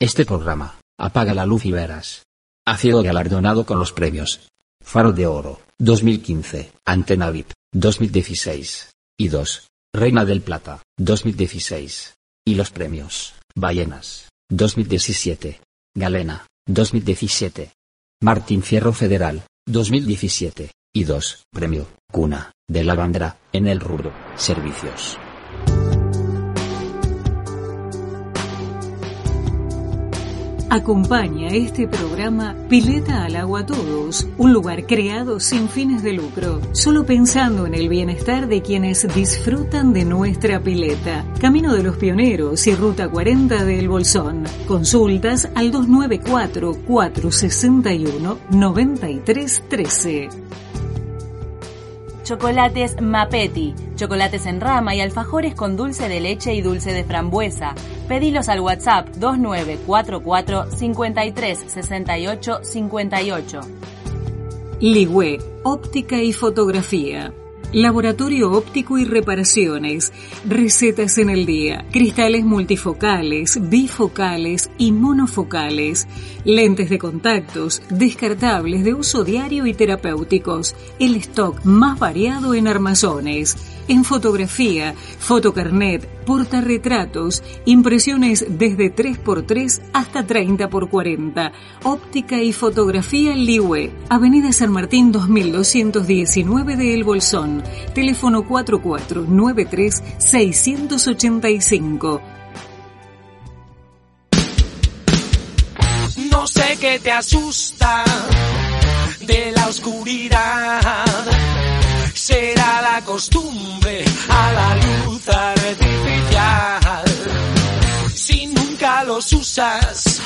Este programa, Apaga la luz y verás. Ha sido galardonado con los premios Faro de Oro, 2015, Antena VIP, 2016. Y 2. Reina del Plata, 2016. Y los premios Ballenas, 2017. Galena, 2017. Martín Fierro Federal, 2017. Y 2. Premio Cuna de la Bandera, en el rubro Servicios. Acompaña este programa Pileta al Agua Todos, un lugar creado sin fines de lucro, solo pensando en el bienestar de quienes disfrutan de nuestra pileta. Camino de los Pioneros y Ruta 40 del Bolsón. Consultas al 294-461-9313. Chocolates Mapetti, chocolates en rama y alfajores con dulce de leche y dulce de frambuesa. Pedilos al WhatsApp 2944 53 68 58. Ligüe, óptica y fotografía. Laboratorio óptico y reparaciones, recetas en el día, cristales multifocales, bifocales y monofocales, lentes de contactos, descartables de uso diario y terapéuticos, el stock más variado en armazones, en fotografía, fotocarnet, portarretratos, impresiones desde 3x3 hasta 30x40, óptica y fotografía Liwe, Avenida San Martín 2219 de El Bolsón, teléfono 4493 685. No sé qué te asusta de la oscuridad. Será la costumbre a la luz artificial. Si nunca los usas,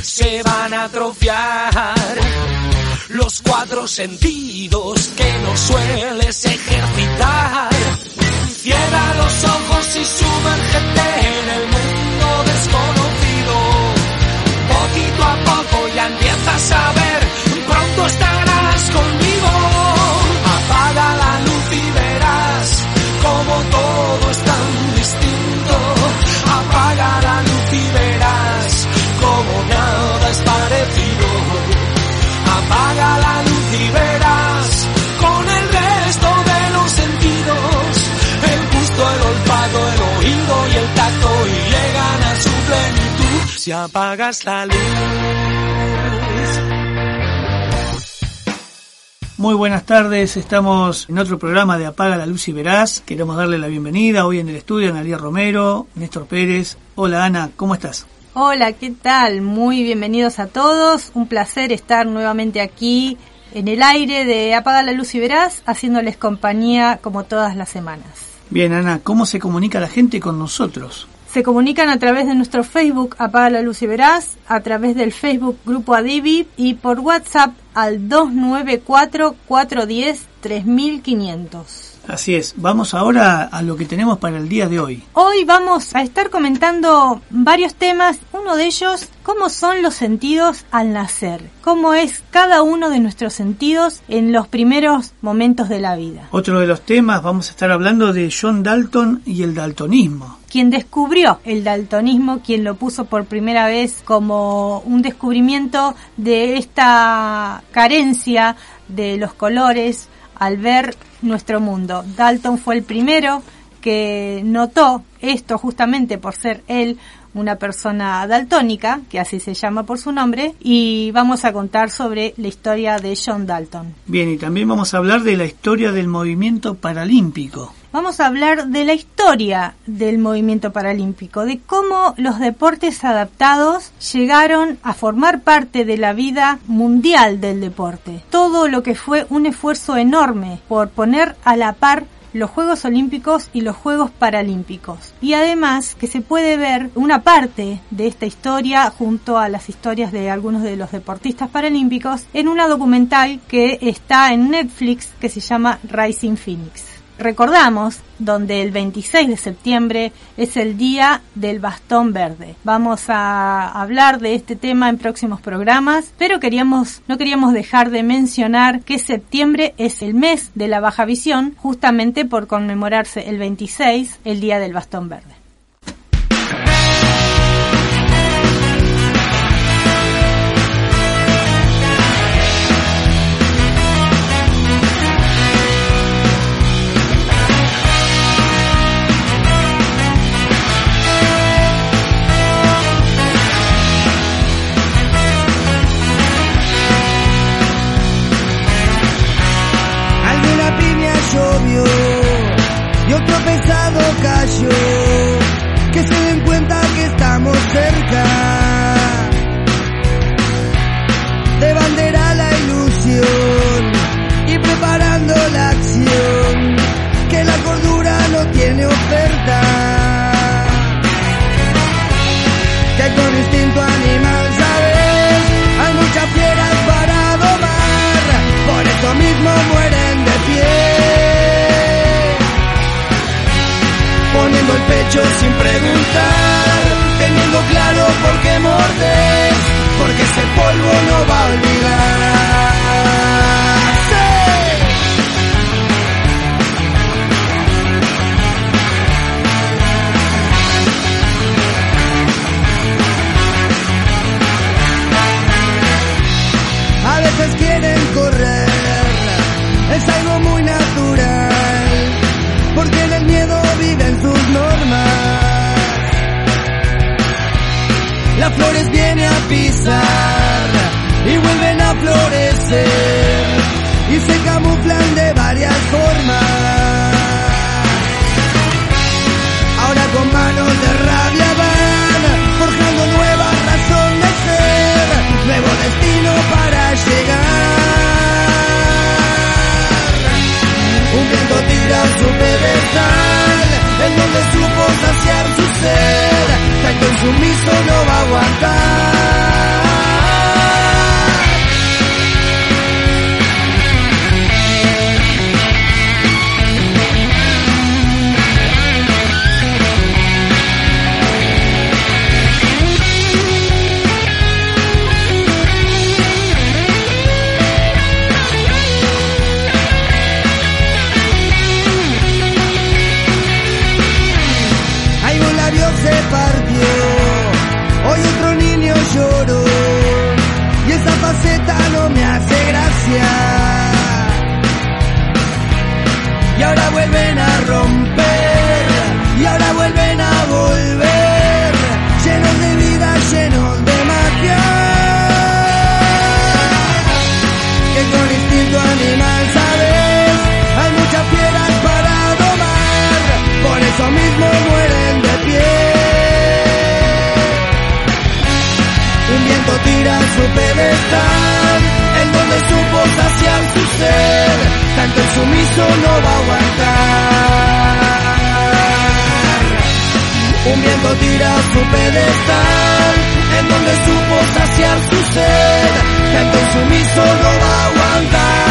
se van a atrofiar los cuatro sentidos que no sueles ejercitar. Cierra los ojos y sumérgete en el mundo desconocido. Poquito a poco ya empiezas a ver, Si apagas la luz. Muy buenas tardes, estamos en otro programa de Apaga la Luz y Verás. Queremos darle la bienvenida hoy en el estudio a Analia Romero, Néstor Pérez. Hola Ana, ¿cómo estás? Hola, ¿qué tal? Muy bienvenidos a todos. Un placer estar nuevamente aquí en el aire de Apaga la Luz y Verás, haciéndoles compañía como todas las semanas. Bien Ana, ¿cómo se comunica la gente con nosotros? Se comunican a través de nuestro Facebook Apaga la Luz y Verás, a través del Facebook Grupo Adivi y por WhatsApp al 294-410-3500. Así es, vamos ahora a lo que tenemos para el día de hoy. Hoy vamos a estar comentando varios temas, uno de ellos, cómo son los sentidos al nacer, cómo es cada uno de nuestros sentidos en los primeros momentos de la vida. Otro de los temas, vamos a estar hablando de John Dalton y el daltonismo. Quien descubrió el daltonismo, quien lo puso por primera vez como un descubrimiento de esta carencia de los colores al ver nuestro mundo. Dalton fue el primero que notó esto justamente por ser él una persona daltónica, que así se llama por su nombre, y vamos a contar sobre la historia de John Dalton. Bien, y también vamos a hablar de la historia del movimiento paralímpico. Vamos a hablar de la historia del movimiento paralímpico, de cómo los deportes adaptados llegaron a formar parte de la vida mundial del deporte. Todo lo que fue un esfuerzo enorme por poner a la par los Juegos Olímpicos y los Juegos Paralímpicos. Y además que se puede ver una parte de esta historia junto a las historias de algunos de los deportistas paralímpicos en una documental que está en Netflix que se llama Rising Phoenix recordamos, donde el 26 de septiembre es el día del bastón verde. Vamos a hablar de este tema en próximos programas, pero queríamos, no queríamos dejar de mencionar que septiembre es el mes de la baja visión, justamente por conmemorarse el 26, el día del bastón verde. Y se camuflan de varias formas. Ahora con manos de rabia van forjando nueva razón de ser, nuevo destino para llegar. Un viento tira su pedestal, en donde supo saciar su ser, tanto insumiso no va a aguantar. Pedestal, en donde supo saciar su ser, tanto el sumiso no va a aguantar. Un viento tira su pedestal, en donde supo saciar su ser, tanto el sumiso no va a aguantar.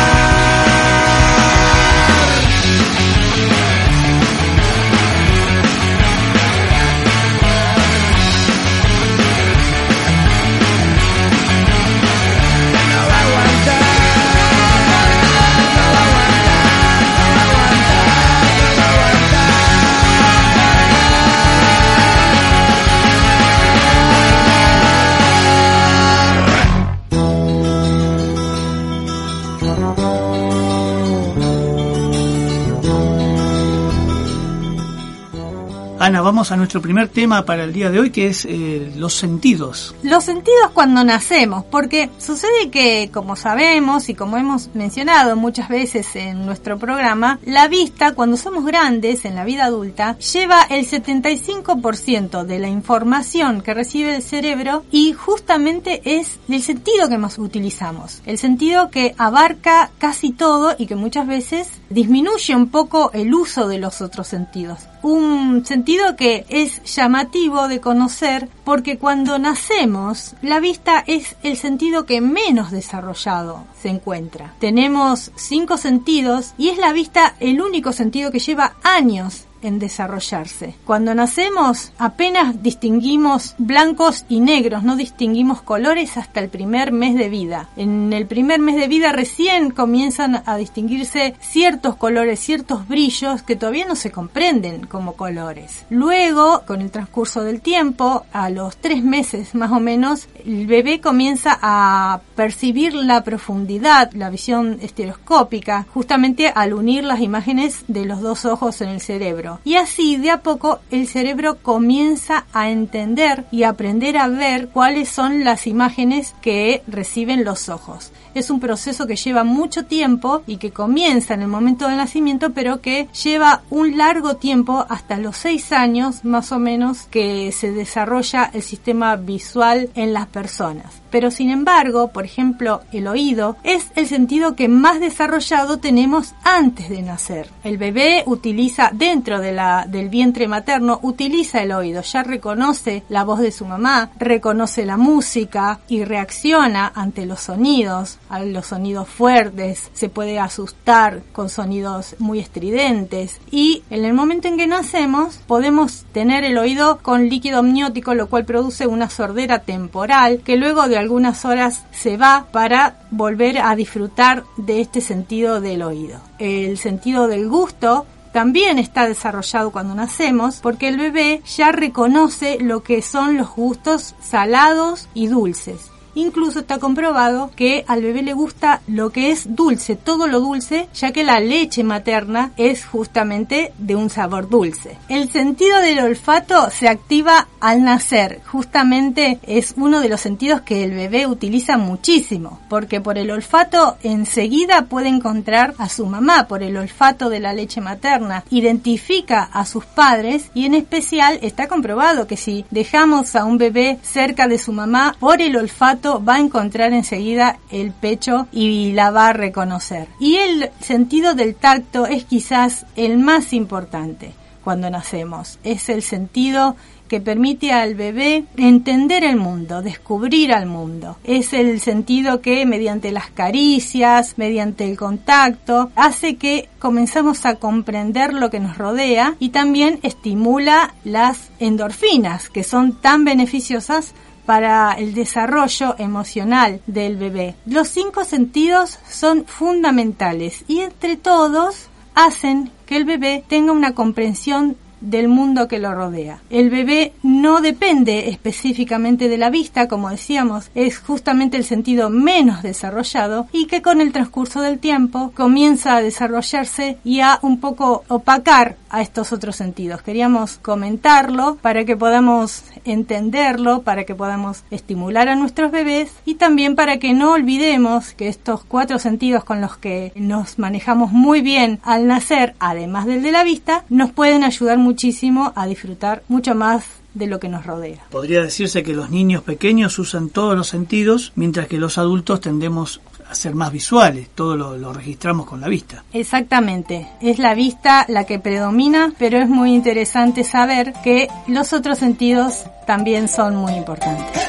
Vamos a nuestro primer tema para el día de hoy, que es eh, los sentidos. Los sentidos cuando nacemos, porque sucede que, como sabemos y como hemos mencionado muchas veces en nuestro programa, la vista cuando somos grandes en la vida adulta lleva el 75% de la información que recibe el cerebro y justamente es el sentido que más utilizamos, el sentido que abarca casi todo y que muchas veces disminuye un poco el uso de los otros sentidos. Un sentido que es llamativo de conocer porque cuando nacemos la vista es el sentido que menos desarrollado se encuentra. Tenemos cinco sentidos y es la vista el único sentido que lleva años en desarrollarse. Cuando nacemos apenas distinguimos blancos y negros, no distinguimos colores hasta el primer mes de vida. En el primer mes de vida recién comienzan a distinguirse ciertos colores, ciertos brillos que todavía no se comprenden como colores. Luego, con el transcurso del tiempo, a los tres meses más o menos, el bebé comienza a percibir la profundidad, la visión estereoscópica, justamente al unir las imágenes de los dos ojos en el cerebro. Y así, de a poco, el cerebro comienza a entender y aprender a ver cuáles son las imágenes que reciben los ojos. Es un proceso que lleva mucho tiempo y que comienza en el momento del nacimiento, pero que lleva un largo tiempo, hasta los seis años más o menos, que se desarrolla el sistema visual en las personas. Pero sin embargo, por ejemplo, el oído es el sentido que más desarrollado tenemos antes de nacer. El bebé utiliza dentro del vientre materno utiliza el oído, ya reconoce la voz de su mamá, reconoce la música y reacciona ante los sonidos, a los sonidos fuertes, se puede asustar con sonidos muy estridentes y en el momento en que nacemos podemos tener el oído con líquido amniótico, lo cual produce una sordera temporal que luego de algunas horas se va para volver a disfrutar de este sentido del oído. El sentido del gusto también está desarrollado cuando nacemos porque el bebé ya reconoce lo que son los gustos salados y dulces. Incluso está comprobado que al bebé le gusta lo que es dulce, todo lo dulce, ya que la leche materna es justamente de un sabor dulce. El sentido del olfato se activa al nacer, justamente es uno de los sentidos que el bebé utiliza muchísimo, porque por el olfato enseguida puede encontrar a su mamá, por el olfato de la leche materna, identifica a sus padres y en especial está comprobado que si dejamos a un bebé cerca de su mamá por el olfato, va a encontrar enseguida el pecho y la va a reconocer. Y el sentido del tacto es quizás el más importante cuando nacemos. Es el sentido que permite al bebé entender el mundo, descubrir al mundo. Es el sentido que mediante las caricias, mediante el contacto, hace que comenzamos a comprender lo que nos rodea y también estimula las endorfinas, que son tan beneficiosas para el desarrollo emocional del bebé. Los cinco sentidos son fundamentales y entre todos hacen que el bebé tenga una comprensión del mundo que lo rodea. El bebé no depende específicamente de la vista, como decíamos, es justamente el sentido menos desarrollado y que con el transcurso del tiempo comienza a desarrollarse y a un poco opacar a estos otros sentidos. Queríamos comentarlo para que podamos entenderlo, para que podamos estimular a nuestros bebés y también para que no olvidemos que estos cuatro sentidos con los que nos manejamos muy bien al nacer, además del de la vista, nos pueden ayudar muchísimo a disfrutar mucho más de lo que nos rodea. Podría decirse que los niños pequeños usan todos los sentidos, mientras que los adultos tendemos a ser más visuales, todo lo, lo, registramos con la vista. Exactamente, es la vista la que predomina, pero es muy interesante saber que los otros sentidos también son muy importantes.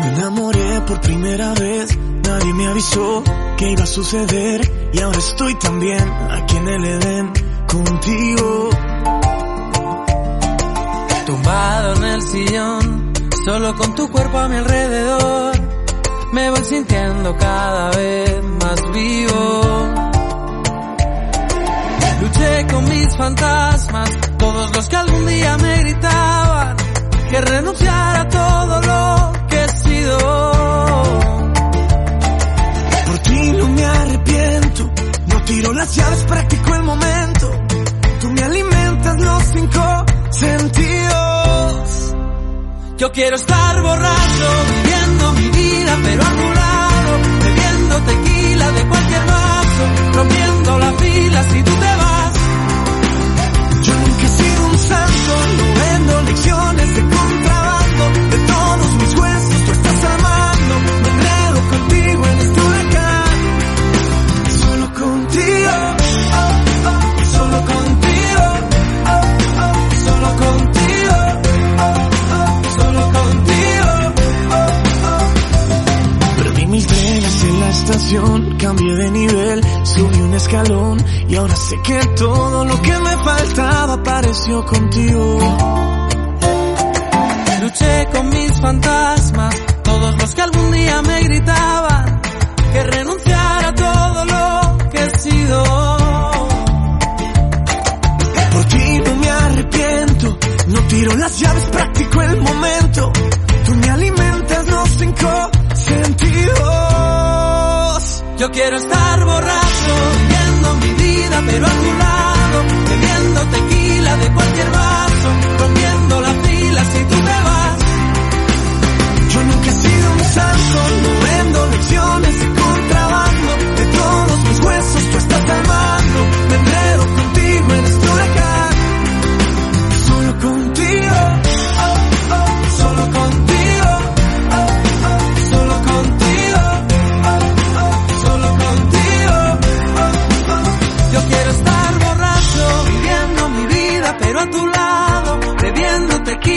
Me enamoré por primera vez, nadie me avisó que iba a suceder y ahora estoy también aquí en el Edén contigo. Tumbado en el sillón, solo con tu cuerpo a mi alrededor, me voy sintiendo cada vez más vivo. Luché con mis fantasmas, todos los que algún día me gritaban que renunciara a todo lo que he sido. Por ti no me arrepiento, tiro las llaves, practico el momento. Tú me alimentas los cinco sentidos. Yo quiero estar borracho, viviendo mi vida, pero a tu lado, bebiendo tequila de cualquier vaso, rompiendo la fila si tú te vas. Yo nunca he sido un santo, no vendo lecciones de cambié de nivel, subí un escalón y ahora sé que todo lo que me faltaba apareció contigo. Luché con mis fantasmas, todos los que algún día me gritaban que renunciara a todo lo que he sido. Por ti no me arrepiento, no tiro las llaves, practico el momento. Tú me alimentas cinco sentidos. Yo quiero estar borracho, viviendo mi vida, pero a tu lado, bebiendo tequila de cualquier vaso, rompiendo la fila si tú te vas. Yo nunca he sido un santo, no vendo lecciones de contrabando. De todos mis huesos tú estás amando.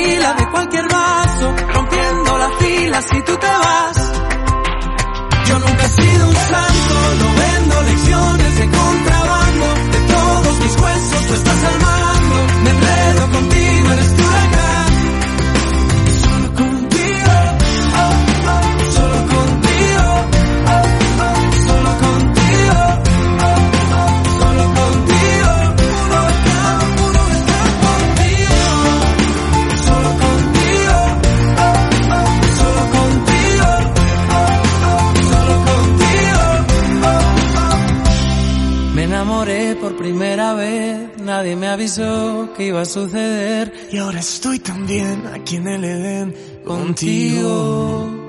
tequila de cualquier vaso, rompiendo las filas si tú te vas por primera vez, nadie me avisó que iba a suceder. Y ahora estoy también aquí en el Edén contigo.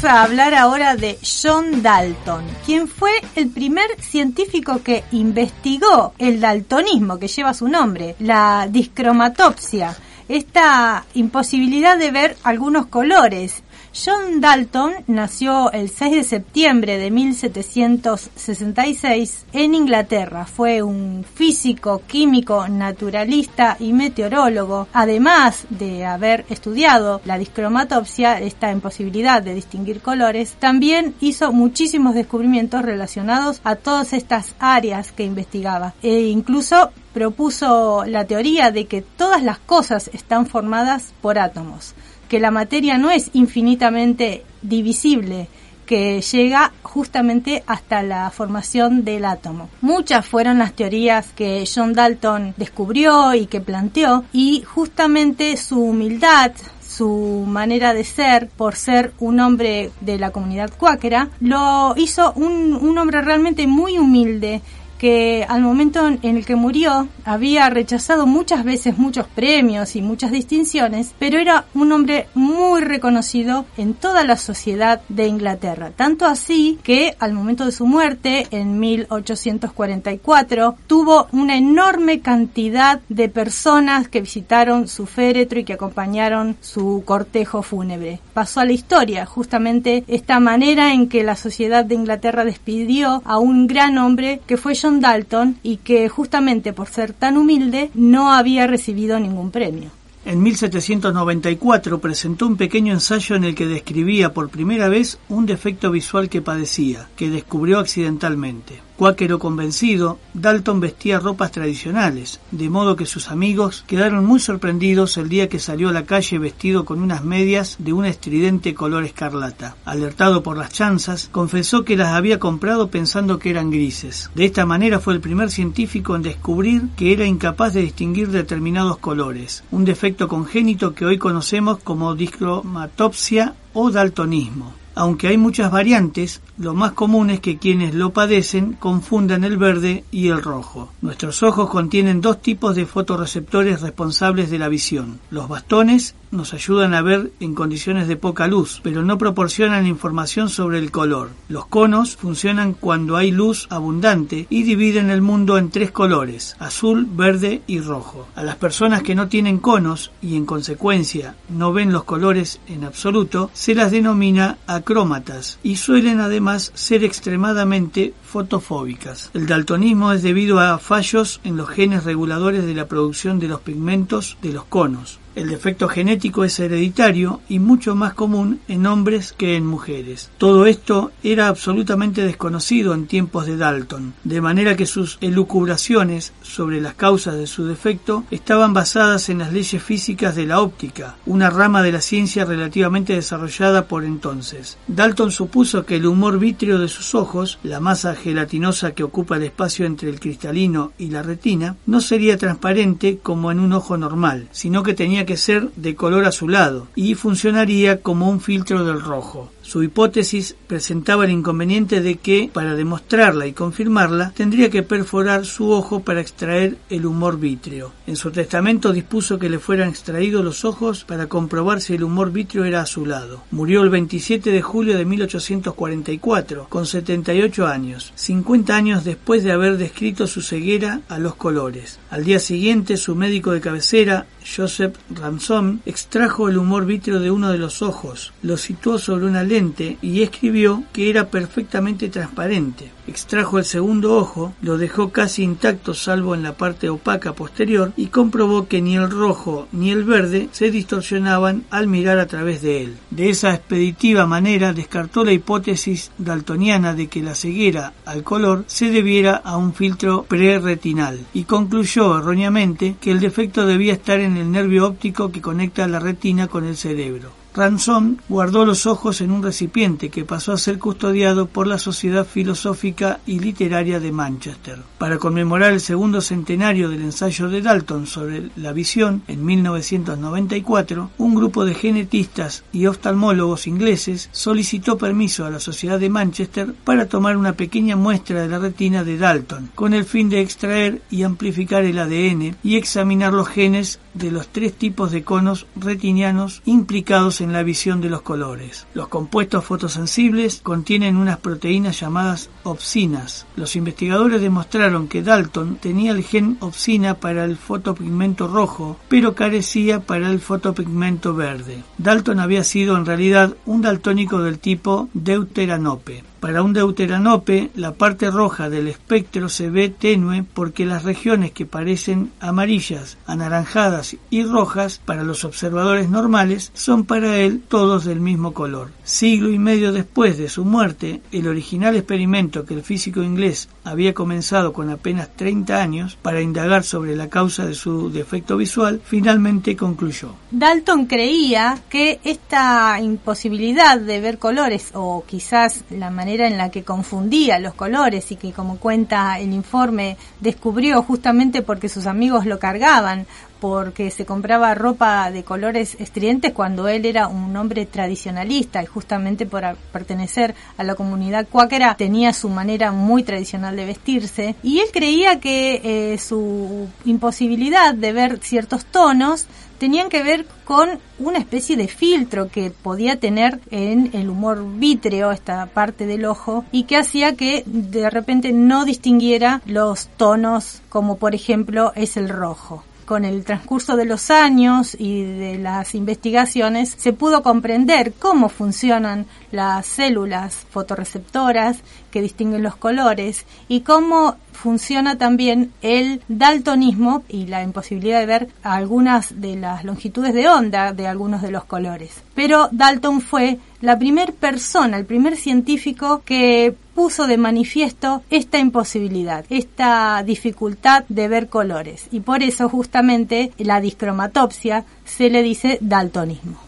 Vamos a hablar ahora de John Dalton, quien fue el primer científico que investigó el daltonismo que lleva su nombre, la discromatopsia, esta imposibilidad de ver algunos colores. John Dalton nació el 6 de septiembre de 1766 en Inglaterra. Fue un físico, químico, naturalista y meteorólogo. Además de haber estudiado la discromatopsia, esta imposibilidad de distinguir colores, también hizo muchísimos descubrimientos relacionados a todas estas áreas que investigaba. E incluso propuso la teoría de que todas las cosas están formadas por átomos que la materia no es infinitamente divisible, que llega justamente hasta la formación del átomo. Muchas fueron las teorías que John Dalton descubrió y que planteó y justamente su humildad, su manera de ser, por ser un hombre de la comunidad cuáquera, lo hizo un, un hombre realmente muy humilde que al momento en el que murió había rechazado muchas veces muchos premios y muchas distinciones, pero era un hombre muy reconocido en toda la sociedad de Inglaterra. Tanto así que al momento de su muerte, en 1844, tuvo una enorme cantidad de personas que visitaron su féretro y que acompañaron su cortejo fúnebre. Pasó a la historia justamente esta manera en que la sociedad de Inglaterra despidió a un gran hombre que fue John Dalton y que justamente por ser tan humilde no había recibido ningún premio. En 1794 presentó un pequeño ensayo en el que describía por primera vez un defecto visual que padecía, que descubrió accidentalmente. Cuáquero convencido, Dalton vestía ropas tradicionales, de modo que sus amigos quedaron muy sorprendidos el día que salió a la calle vestido con unas medias de un estridente color escarlata. Alertado por las chanzas, confesó que las había comprado pensando que eran grises. De esta manera fue el primer científico en descubrir que era incapaz de distinguir determinados colores, un defecto congénito que hoy conocemos como discromatopsia o daltonismo. Aunque hay muchas variantes, lo más común es que quienes lo padecen confundan el verde y el rojo. Nuestros ojos contienen dos tipos de fotorreceptores responsables de la visión. Los bastones nos ayudan a ver en condiciones de poca luz, pero no proporcionan información sobre el color. Los conos funcionan cuando hay luz abundante y dividen el mundo en tres colores, azul, verde y rojo. A las personas que no tienen conos y en consecuencia no ven los colores en absoluto, se las denomina acrómatas y suelen además ser extremadamente fotofóbicas. El daltonismo es debido a fallos en los genes reguladores de la producción de los pigmentos de los conos. El defecto genético es hereditario y mucho más común en hombres que en mujeres. Todo esto era absolutamente desconocido en tiempos de Dalton, de manera que sus elucubraciones sobre las causas de su defecto estaban basadas en las leyes físicas de la óptica, una rama de la ciencia relativamente desarrollada por entonces. Dalton supuso que el humor vítreo de sus ojos, la masa gelatinosa que ocupa el espacio entre el cristalino y la retina, no sería transparente como en un ojo normal, sino que tenía que ser de color azulado y funcionaría como un filtro del rojo. Su hipótesis presentaba el inconveniente de que, para demostrarla y confirmarla, tendría que perforar su ojo para extraer el humor vítreo. En su testamento dispuso que le fueran extraídos los ojos para comprobar si el humor vítreo era azulado. Murió el 27 de julio de 1844, con 78 años, 50 años después de haber descrito su ceguera a los colores. Al día siguiente, su médico de cabecera, Joseph Ransom, extrajo el humor vítreo de uno de los ojos, lo situó sobre una lente y escribió que era perfectamente transparente. Extrajo el segundo ojo, lo dejó casi intacto salvo en la parte opaca posterior y comprobó que ni el rojo ni el verde se distorsionaban al mirar a través de él. De esa expeditiva manera descartó la hipótesis daltoniana de que la ceguera al color se debiera a un filtro preretinal y concluyó erróneamente que el defecto debía estar en el nervio óptico que conecta la retina con el cerebro. Ransom guardó los ojos en un recipiente que pasó a ser custodiado por la Sociedad Filosófica y Literaria de Manchester. Para conmemorar el segundo centenario del ensayo de Dalton sobre la visión en 1994, un grupo de genetistas y oftalmólogos ingleses solicitó permiso a la Sociedad de Manchester para tomar una pequeña muestra de la retina de Dalton, con el fin de extraer y amplificar el ADN y examinar los genes de los tres tipos de conos retinianos implicados en la visión de los colores. Los compuestos fotosensibles contienen unas proteínas llamadas opsinas. Los investigadores demostraron que Dalton tenía el gen opsina para el fotopigmento rojo, pero carecía para el fotopigmento verde. Dalton había sido en realidad un daltónico del tipo deuteranope. Para un deuteranope, la parte roja del espectro se ve tenue porque las regiones que parecen amarillas, anaranjadas y rojas para los observadores normales son para él todos del mismo color. Siglo y medio después de su muerte, el original experimento que el físico inglés había comenzado con apenas 30 años para indagar sobre la causa de su defecto visual, finalmente concluyó. Dalton creía que esta imposibilidad de ver colores o quizás la manera en la que confundía los colores y que como cuenta el informe descubrió justamente porque sus amigos lo cargaban porque se compraba ropa de colores estridentes cuando él era un hombre tradicionalista y justamente por pertenecer a la comunidad cuáquera tenía su manera muy tradicional de vestirse. Y él creía que eh, su imposibilidad de ver ciertos tonos tenían que ver con una especie de filtro que podía tener en el humor vítreo, esta parte del ojo, y que hacía que de repente no distinguiera los tonos como por ejemplo es el rojo con el transcurso de los años y de las investigaciones se pudo comprender cómo funcionan las células fotorreceptoras que distinguen los colores y cómo funciona también el daltonismo y la imposibilidad de ver algunas de las longitudes de onda de algunos de los colores. Pero Dalton fue la primera persona, el primer científico que puso de manifiesto esta imposibilidad, esta dificultad de ver colores. Y por eso justamente la discromatopsia se le dice daltonismo.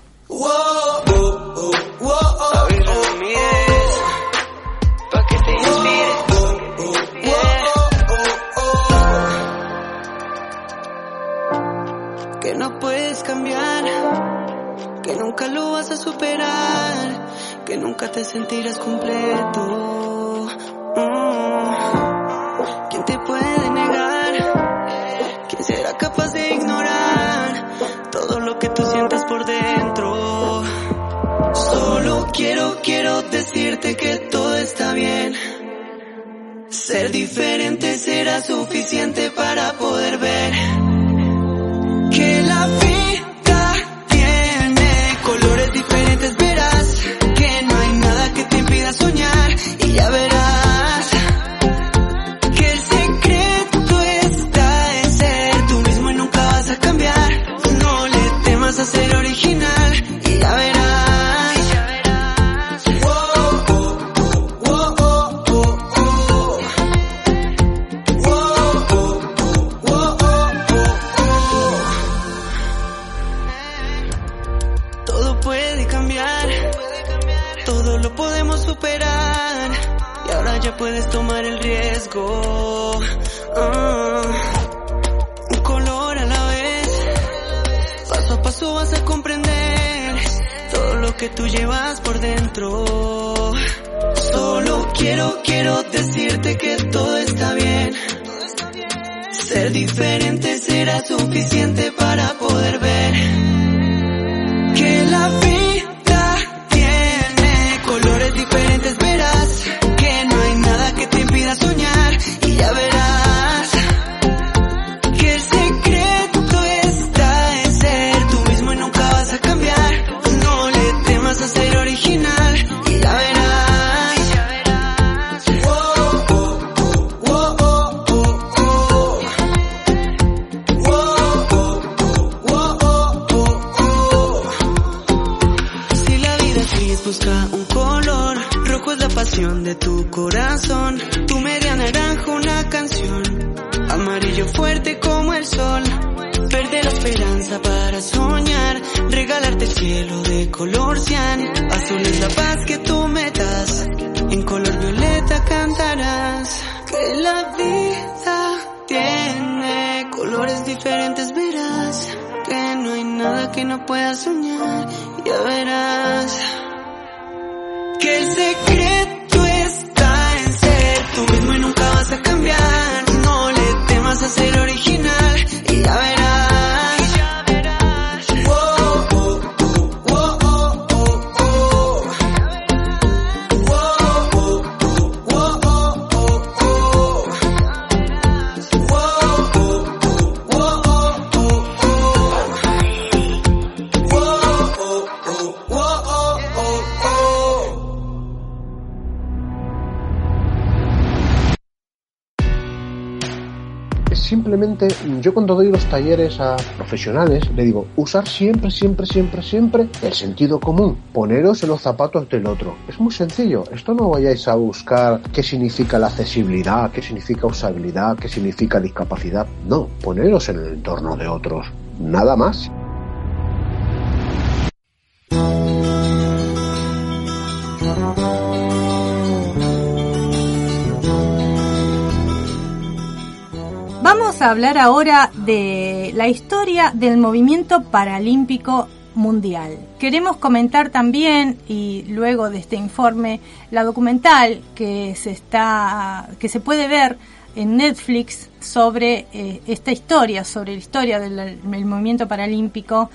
Que no puedes cambiar, que nunca lo vas a superar, que nunca te sentirás completo. Mm. ¿Quién te puede negar? ¿Quién será capaz de ignorar todo lo que tú sientas por dentro? Solo quiero, quiero decirte que todo está bien. Ser diferente será suficiente para poder ver pasión de tu corazón. Tu media naranja, una canción. Amarillo fuerte como el sol. perder la esperanza para soñar, regalarte el cielo de color cian, azul es la paz que tú metas, en color violeta cantarás, que la vida tiene colores diferentes verás, que no hay nada que no puedas soñar, ya verás, que el secreto está en ser tú mismo y nunca vas a cambiar, no le temas a ser original, y ya verás. Simplemente yo cuando doy los talleres a profesionales le digo, usar siempre, siempre, siempre, siempre el sentido común, poneros en los zapatos del otro. Es muy sencillo, esto no vayáis a buscar qué significa la accesibilidad, qué significa usabilidad, qué significa discapacidad. No, poneros en el entorno de otros, nada más. Hablar ahora de la historia del movimiento paralímpico mundial. Queremos comentar también y luego de este informe la documental que se está que se puede ver en Netflix sobre eh, esta historia, sobre la historia del movimiento paralímpico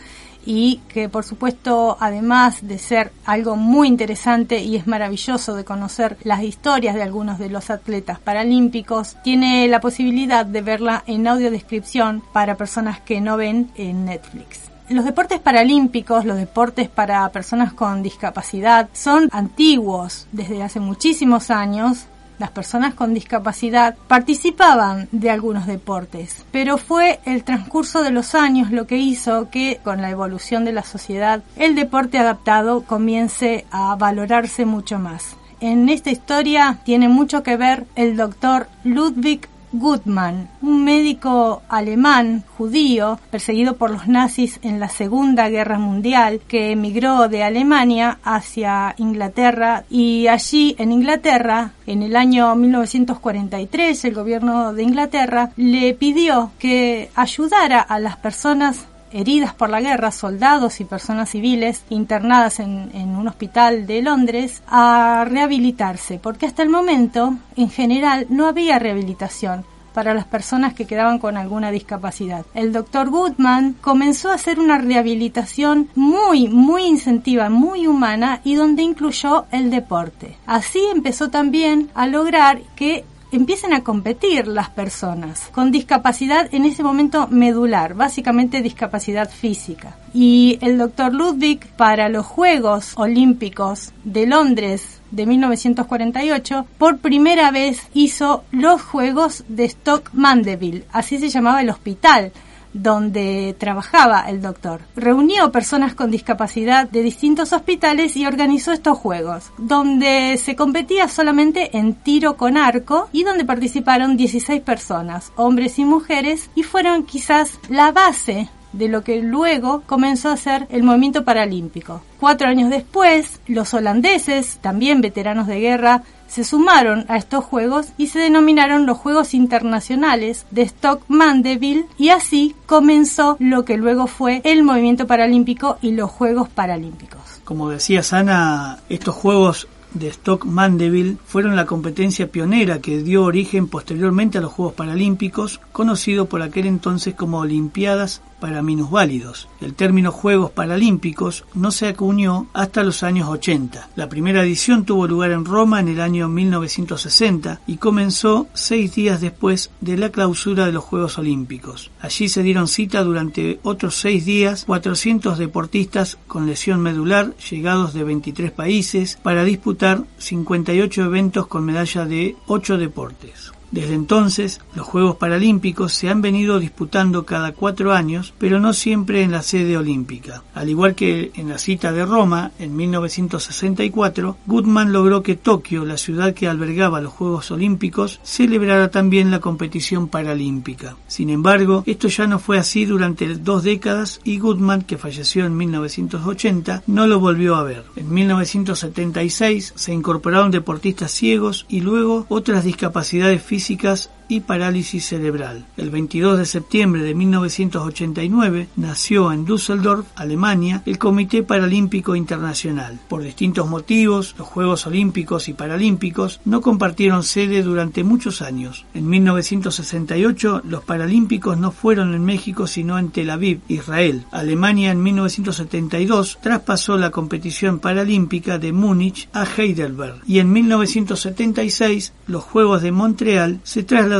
y que por supuesto además de ser algo muy interesante y es maravilloso de conocer las historias de algunos de los atletas paralímpicos, tiene la posibilidad de verla en audiodescripción para personas que no ven en Netflix. Los deportes paralímpicos, los deportes para personas con discapacidad, son antiguos desde hace muchísimos años las personas con discapacidad participaban de algunos deportes, pero fue el transcurso de los años lo que hizo que con la evolución de la sociedad el deporte adaptado comience a valorarse mucho más. En esta historia tiene mucho que ver el doctor Ludwig Gutmann, un médico alemán judío perseguido por los nazis en la Segunda Guerra Mundial que emigró de Alemania hacia Inglaterra. Y allí en Inglaterra en el año 1943 el gobierno de Inglaterra le pidió que ayudara a las personas heridas por la guerra, soldados y personas civiles internadas en, un hospital de Londres, a rehabilitarse, porque hasta el momento, en general, no había rehabilitación para las personas que quedaban con alguna discapacidad. El doctor Goodman comenzó a hacer una rehabilitación muy, muy incentiva, muy humana y donde incluyó el deporte. Así empezó también a lograr que empiecen a competir las personas con discapacidad en ese momento medular, básicamente discapacidad física. Y el doctor Ludwig para los Juegos Olímpicos de Londres de 1948, por primera vez hizo los Juegos de Stock Mandeville, así se llamaba el hospital donde trabajaba el doctor. Reunió personas con discapacidad de distintos hospitales y organizó estos juegos, donde se competía solamente en tiro con arco y donde participaron 16 personas, hombres y mujeres, y fueron quizás la base de lo que luego comenzó a ser el movimiento paralímpico. Cuatro años después, los holandeses, también veteranos de guerra, se sumaron a estos Juegos y se denominaron los Juegos Internacionales de Stock Mandeville y así comenzó lo que luego fue el movimiento paralímpico y los Juegos Paralímpicos. Como decía Sana, estos Juegos de Stock Mandeville fueron la competencia pionera que dio origen posteriormente a los Juegos Paralímpicos, conocido por aquel entonces como Olimpiadas para minusválidos. El término Juegos Paralímpicos no se acuñó hasta los años 80. La primera edición tuvo lugar en Roma en el año 1960 y comenzó seis días después de la clausura de los Juegos Olímpicos. Allí se dieron cita durante otros seis días 400 deportistas con lesión medular llegados de 23 países para disputar 58 eventos con medalla de 8 deportes. Desde entonces, los Juegos Paralímpicos se han venido disputando cada cuatro años, pero no siempre en la sede olímpica. Al igual que en la cita de Roma, en 1964, Goodman logró que Tokio, la ciudad que albergaba los Juegos Olímpicos, celebrara también la competición paralímpica. Sin embargo, esto ya no fue así durante dos décadas y Goodman, que falleció en 1980, no lo volvió a ver. En 1976 se incorporaron deportistas ciegos y luego otras discapacidades físicas físicas y parálisis cerebral. El 22 de septiembre de 1989 nació en Düsseldorf, Alemania, el Comité Paralímpico Internacional. Por distintos motivos, los Juegos Olímpicos y Paralímpicos no compartieron sede durante muchos años. En 1968 los Paralímpicos no fueron en México sino en Tel Aviv, Israel. Alemania en 1972 traspasó la competición paralímpica de Múnich a Heidelberg y en 1976 los Juegos de Montreal se trasladaron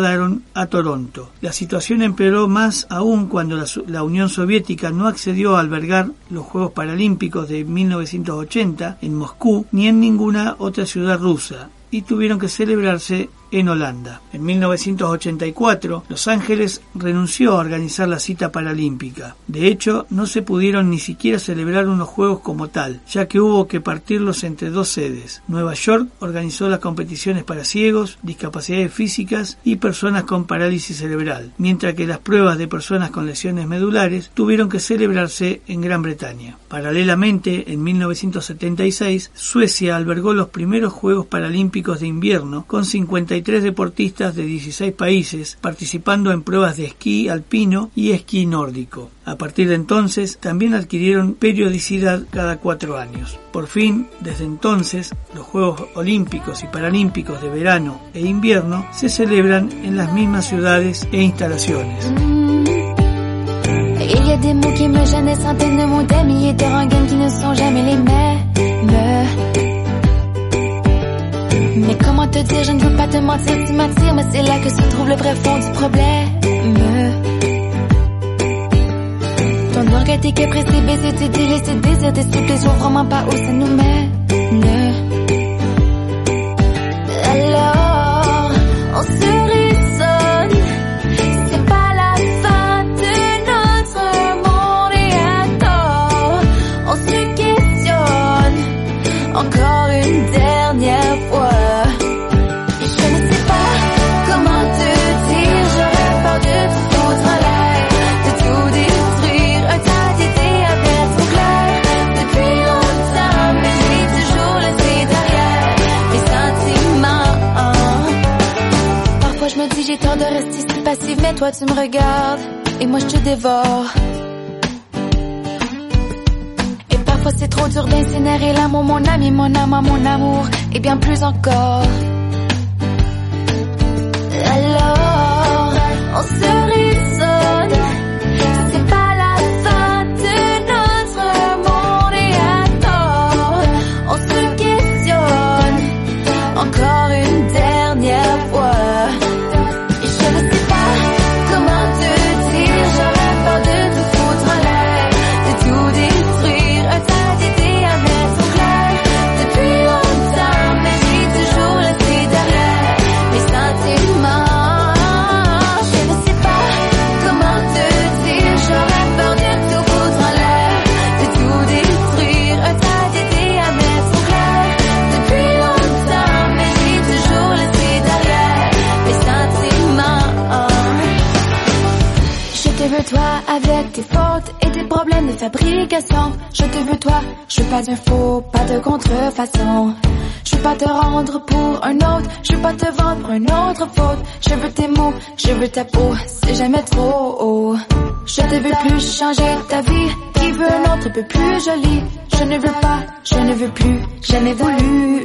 a Toronto. La situación empeoró más aún cuando la, la, Unión Soviética no accedió a albergar los Juegos Paralímpicos de 1980 en Moscú ni en ninguna otra ciudad rusa y tuvieron que celebrarse en Holanda. En 1984, Los Ángeles renunció a organizar la cita paralímpica. De hecho, no se pudieron ni siquiera celebrar unos Juegos como tal, ya que hubo que partirlos entre dos sedes. Nueva York organizó las competiciones para ciegos, discapacidades físicas y personas con parálisis cerebral, mientras que las pruebas de personas con lesiones medulares tuvieron que celebrarse en Gran Bretaña. Paralelamente, en 1976, Suecia albergó los primeros Juegos Paralímpicos de invierno con 53 deportistas de 16 países participando en pruebas de esquí alpino y esquí nórdico. A partir de entonces también adquirieron periodicidad cada cuatro años. Por fin, desde entonces, los Juegos Olímpicos y Paralímpicos de verano e invierno se celebran en las mismas ciudades e instalaciones. Mais comment te dire, je ne veux pas te mentir, tu m'attires, mais c'est là que se trouve le vrai fond du problème. Ton orgueil t'es c'est tu dis, ce désir, tes je vois vraiment pas où ça nous mène. Mais toi tu me regardes et moi je te dévore. Et parfois c'est trop dur d'incinérer l'amour, mon ami, mon âme, mon amour, et bien plus encore. Alors, on se pas d'un faux, pas de contrefaçon. Je veux pas te rendre pour un autre, je veux pas te vendre pour une autre faute. Je veux tes mots, je veux ta peau, c'est jamais trop haut. Je te veux plus changer ta vie, qui veut un autre peu plus joli. Je ne veux pas, je ne veux plus, jamais voulu.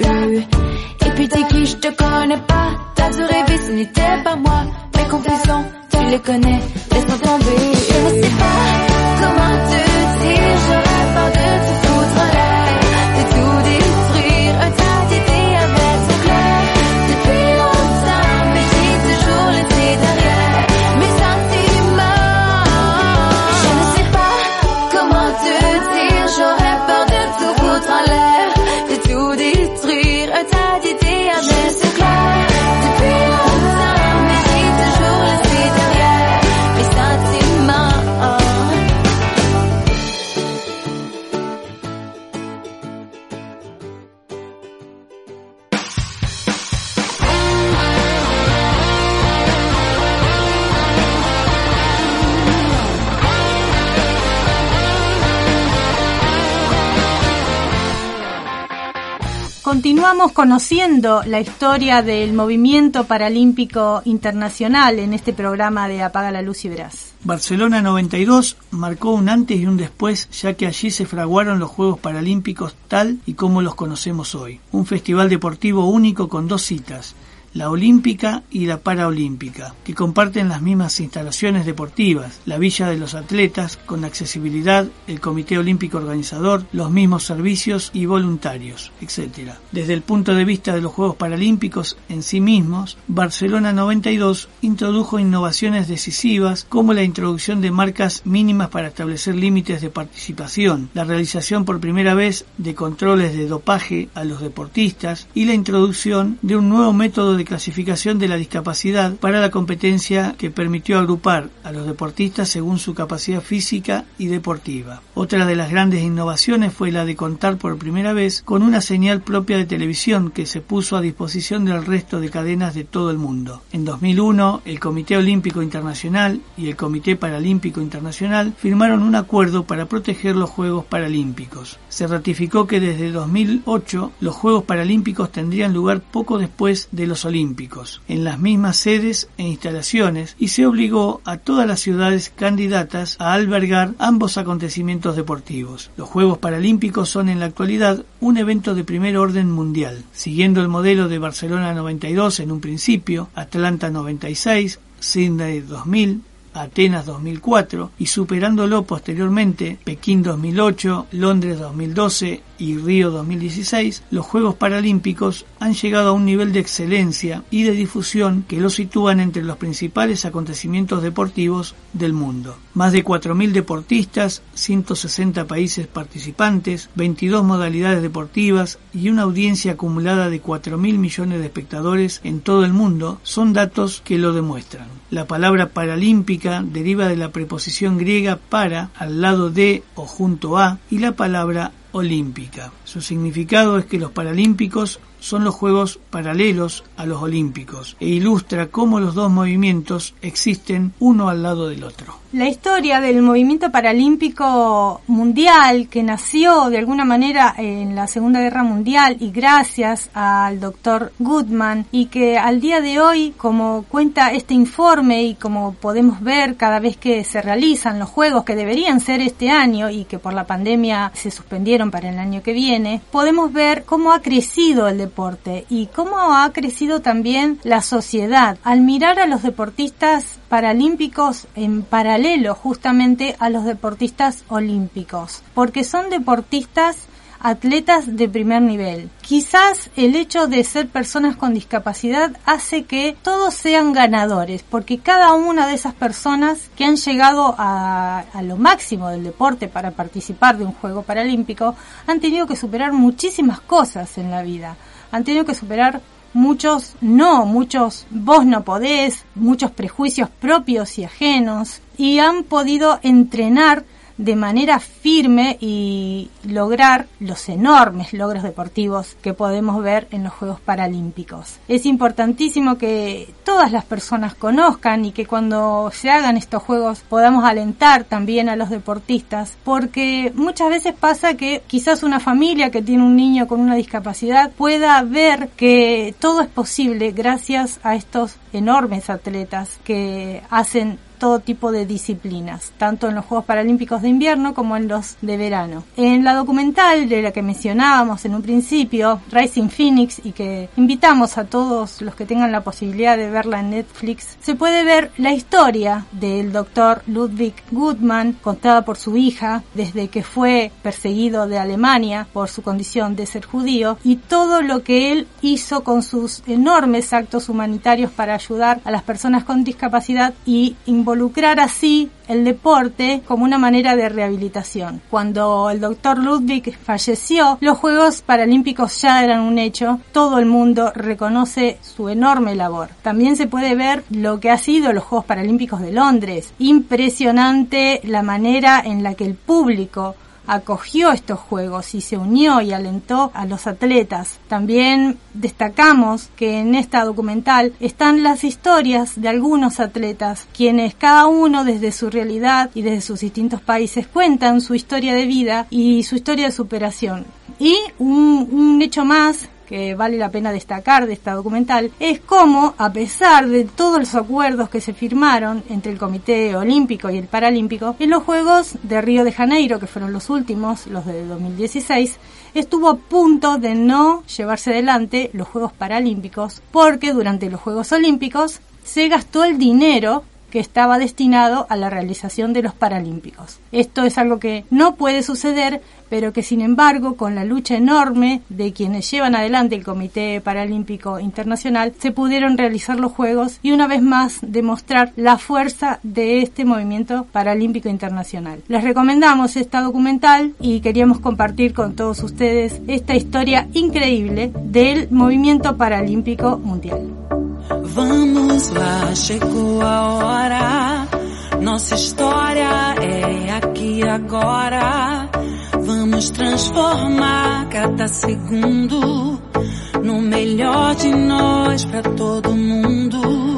Continuamos conociendo la historia del movimiento paralímpico internacional en este programa de Apaga la Luz y Verás. Barcelona 92 marcó un antes y un después, ya que allí se fraguaron los Juegos Paralímpicos tal y como los conocemos hoy. Un festival deportivo único con dos citas, la olímpica y la paraolímpica, que comparten las mismas instalaciones deportivas, la Villa de los Atletas, con accesibilidad, el Comité Olímpico Organizador, los mismos servicios y voluntarios, etc. Desde el punto de vista de los Juegos Paralímpicos en sí mismos, Barcelona 92 introdujo innovaciones decisivas como la introducción de marcas mínimas para establecer límites de participación, la realización por primera vez de controles de dopaje a los deportistas y la introducción de un nuevo método de clasificación de la discapacidad para la competencia que permitió agrupar a los deportistas según su capacidad física y deportiva. Otra de las grandes innovaciones fue la de contar por primera vez con una señal propia de televisión que se puso a disposición del resto de cadenas de todo el mundo. En 2001, el Comité Olímpico Internacional y el Comité Paralímpico Internacional firmaron un acuerdo para proteger los Juegos Paralímpicos. Se ratificó que desde 2008 los Juegos Paralímpicos tendrían lugar poco después de los Olímpicos, en las mismas sedes e instalaciones, y se obligó a todas las ciudades candidatas a albergar ambos acontecimientos deportivos. Los Juegos Paralímpicos son en la actualidad un evento de primer orden mundial, siguiendo el modelo de Barcelona 92 en un principio, Atlanta 96, Sydney 2000, Atenas 2004 y superándolo posteriormente Pekín 2008, Londres 2012 y Río 2016, los Juegos Paralímpicos han llegado a un nivel de excelencia y de difusión que los sitúan entre los principales acontecimientos deportivos del mundo. Más de 4.000 deportistas, 160 países participantes, 22 modalidades deportivas y una audiencia acumulada de 4.000 millones de espectadores en todo el mundo son datos que lo demuestran. La palabra paralímpica deriva de la preposición griega para, al lado de o junto a, y la palabra olímpica. Su significado es que los paralímpicos son los juegos paralelos a los olímpicos e ilustra cómo los dos movimientos existen uno al lado del otro. La historia del movimiento paralímpico mundial que nació de alguna manera en la Segunda Guerra Mundial y gracias al doctor Goodman y que al día de hoy, como cuenta este informe y como podemos ver cada vez que se realizan los juegos que deberían ser este año y que por la pandemia se suspendieron para el año que viene, podemos ver cómo ha crecido el deporte y cómo ha crecido también la sociedad. Al mirar a los deportistas paralímpicos en paralelo justamente a los deportistas olímpicos, porque son deportistas atletas de primer nivel. Quizás el hecho de ser personas con discapacidad hace que todos sean ganadores, porque cada una de esas personas que han llegado a, a, lo máximo del deporte para participar de un juego paralímpico han tenido que superar muchísimas cosas en la vida. Han tenido que superar muchos no, muchos vos no podés, muchos prejuicios propios y ajenos, y han podido entrenar de manera firme y lograr los enormes logros deportivos que podemos ver en los Juegos Paralímpicos. Es importantísimo que todas las personas conozcan y que cuando se hagan estos Juegos podamos alentar también a los deportistas, porque muchas veces pasa que quizás una familia que tiene un niño con una discapacidad pueda ver que todo es posible gracias a estos enormes atletas que hacen todo tipo de disciplinas, tanto en los Juegos Paralímpicos de invierno como en los de verano. En la documental de la que mencionábamos en un principio, Rising Phoenix, y que invitamos a todos los que tengan la posibilidad de verla en Netflix, se puede ver la historia del doctor Ludwig Goodman, contada por su hija, desde que fue perseguido de Alemania por su condición de ser judío, y todo lo que él hizo con sus enormes actos humanitarios para ayudar a las personas con discapacidad y involucrar así el deporte como una manera de rehabilitación. Cuando el doctor Ludwig falleció, los Juegos Paralímpicos ya eran un hecho, todo el mundo reconoce su enorme labor. También se puede ver lo que ha sido los Juegos Paralímpicos de Londres. Impresionante la manera en la que el público acogió estos juegos y se unió y alentó a los atletas. También destacamos que en esta documental están las historias de algunos atletas, quienes cada uno desde su realidad y desde sus distintos países cuentan su historia de vida y su historia de superación. Y un, un hecho más que vale la pena destacar de esta documental es cómo, a pesar de todos los acuerdos que se firmaron entre el Comité Olímpico y el Paralímpico, en los Juegos de Río de Janeiro, que fueron los últimos, los de 2016, estuvo a punto de no llevarse adelante los Juegos Paralímpicos porque durante los Juegos Olímpicos se gastó el dinero que estaba destinado a la realización de los Paralímpicos. Esto es algo que no puede suceder, pero que sin embargo, con la lucha enorme de quienes llevan adelante el Comité Paralímpico Internacional, se pudieron realizar los Juegos y una vez más demostrar la fuerza de este movimiento paralímpico internacional. Les recomendamos esta documental y queríamos compartir con todos ustedes esta historia increíble del movimiento paralímpico mundial. Vamos lá, chegou a hora. Nossa história é aqui agora. Vamos transformar cada segundo no melhor de nós para todo mundo.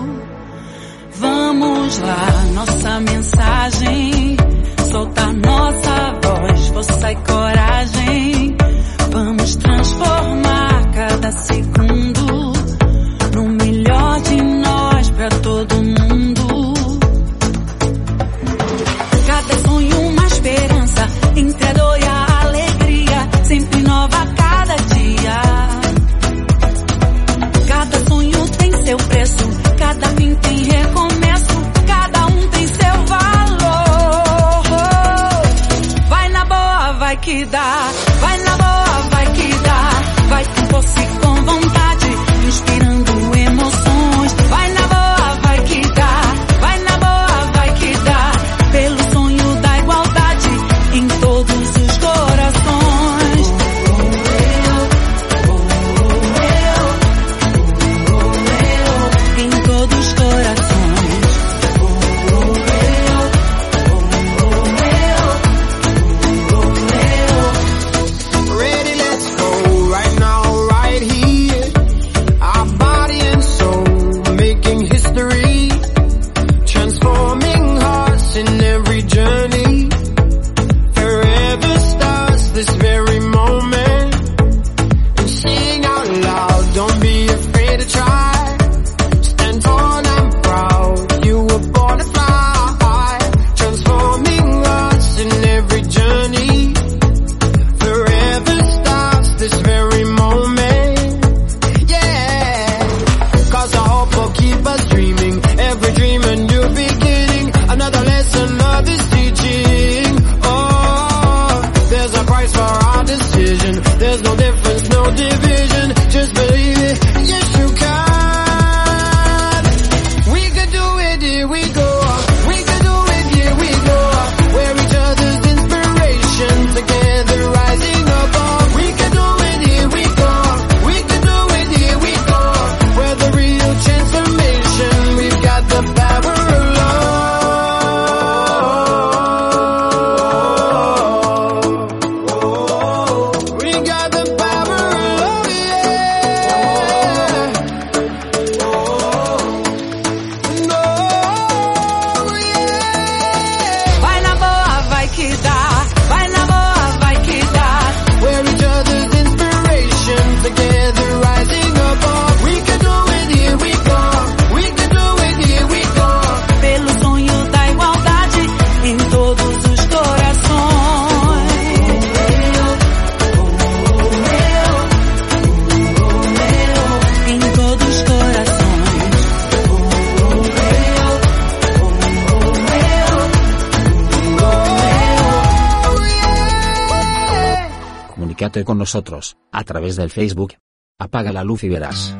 Nosotros, a través del Facebook. Apaga la luz y verás.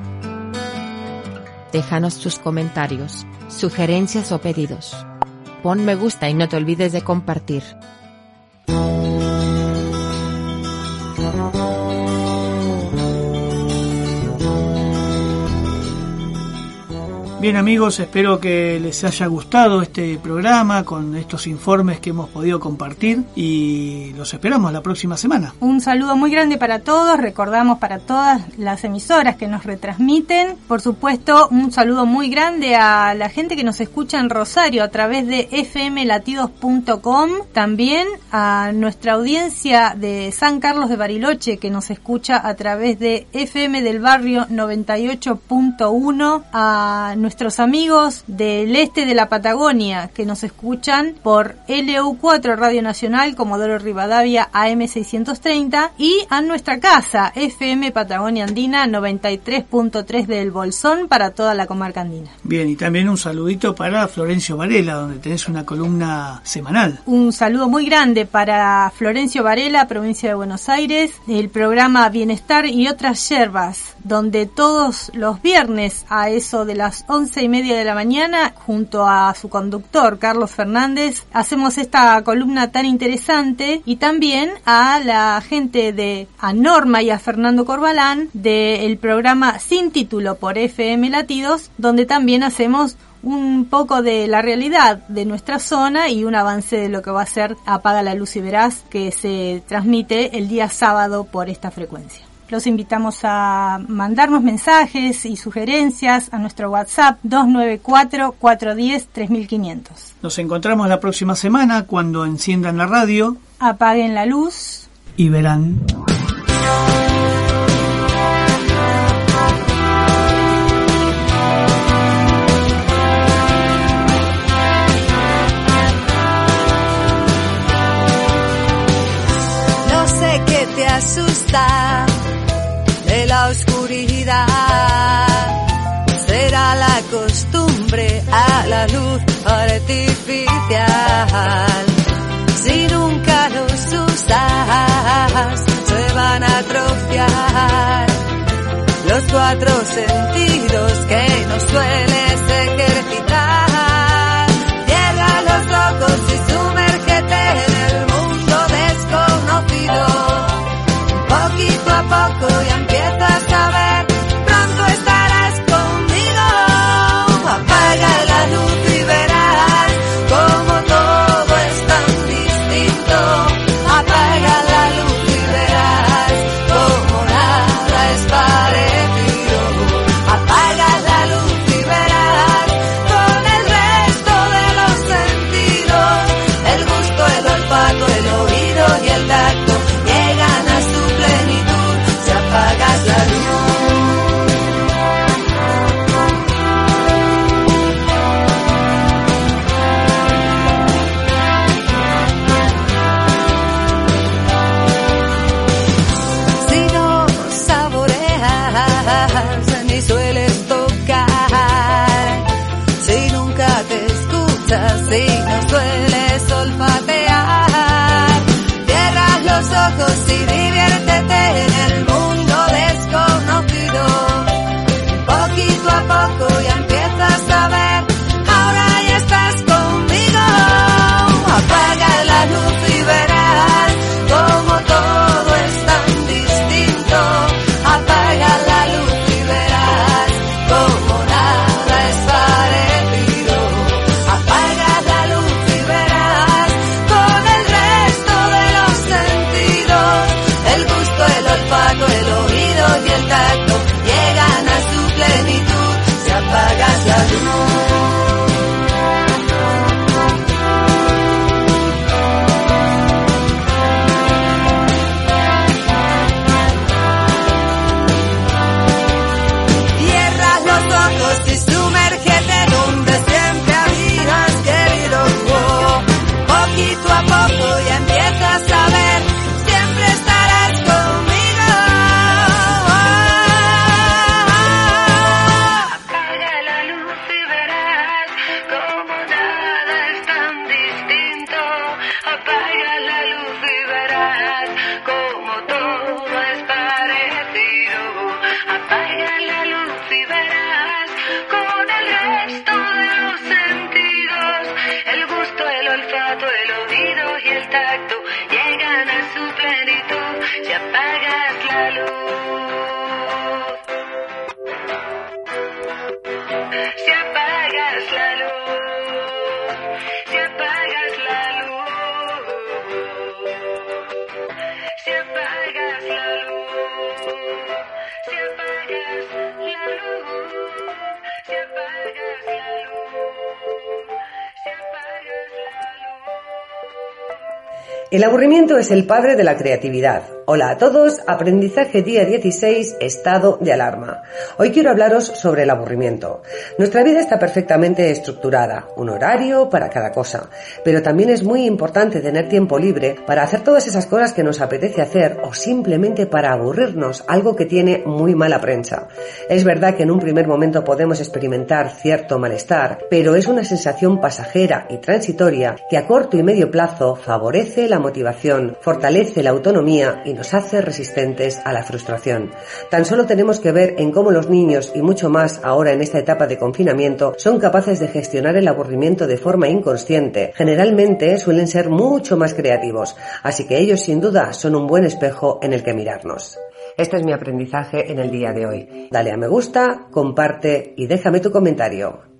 Déjanos tus comentarios, sugerencias o pedidos. Pon me gusta y no te olvides de compartir. Bien amigos, espero que les haya gustado este programa con estos informes que hemos podido compartir y los esperamos la próxima semana. Un saludo muy grande para todos, recordamos para todas las emisoras que nos retransmiten. Por supuesto, un saludo muy grande a la gente que nos escucha en Rosario a través de fmlatidos.com, también a nuestra audiencia de San Carlos de Bariloche que nos escucha a través de FM del Barrio 98.1, a nuestros amigos del este de la Patagonia que nos escuchan por LU4 Radio Nacional Comodoro Rivadavia AM630 y a nuestra casa FM Patagonia Andina 93.3 del Bolsón para toda la comarca andina. Bien, y también un saludito para Florencio Varela, donde tenés una columna semanal. Un saludo muy grande para Florencio Varela, provincia de Buenos Aires, el programa Bienestar y otras yerbas, donde todos los viernes a eso de las once y media de la mañana, junto a su conductor Carlos Fernández, hacemos esta columna tan interesante y también a la gente de a Norma y a Fernando Corbalán del programa Sin Título por FM Latidos, donde también hacemos un poco de la realidad de nuestra zona y un avance de lo que va a ser Apaga la Luz y Verás que se transmite el día sábado por esta frecuencia. Los invitamos a mandarnos mensajes y sugerencias a nuestro WhatsApp 294-410-3500. Nos encontramos la próxima semana cuando enciendan la radio Apaguen la luz. y verán. No sé qué te asusta a la luz artificial. Si nunca los usas, se van a atrofiar los cuatro sentidos que no sueles ejercitar. Cierra los ojos y sumérgete en el mundo desconocido. Poquito a poco El aburrimiento es el padre de la creatividad. Hola a todos, aprendizaje día 16, estado de alarma. Hoy quiero hablaros sobre el aburrimiento. Nuestra vida está perfectamente estructurada, un horario para cada cosa, pero también es muy importante tener tiempo libre para hacer todas esas cosas que nos apetece hacer o simplemente para aburrirnos, algo que tiene muy mala prensa. Es verdad que en un primer momento podemos experimentar cierto malestar, pero es una sensación pasajera y transitoria que a corto y medio plazo favorece la motivación, fortalece la autonomía y nos hace resistentes a la frustración. Tan solo tenemos que ver en cómo los niños y mucho más ahora en esta etapa de confinamiento son capaces de gestionar el aburrimiento de forma inconsciente. Generalmente suelen ser mucho más creativos, así que ellos sin duda son un buen espejo en el que mirarnos. Este es mi aprendizaje en el día de hoy. Dale a me gusta, comparte y déjame tu comentario.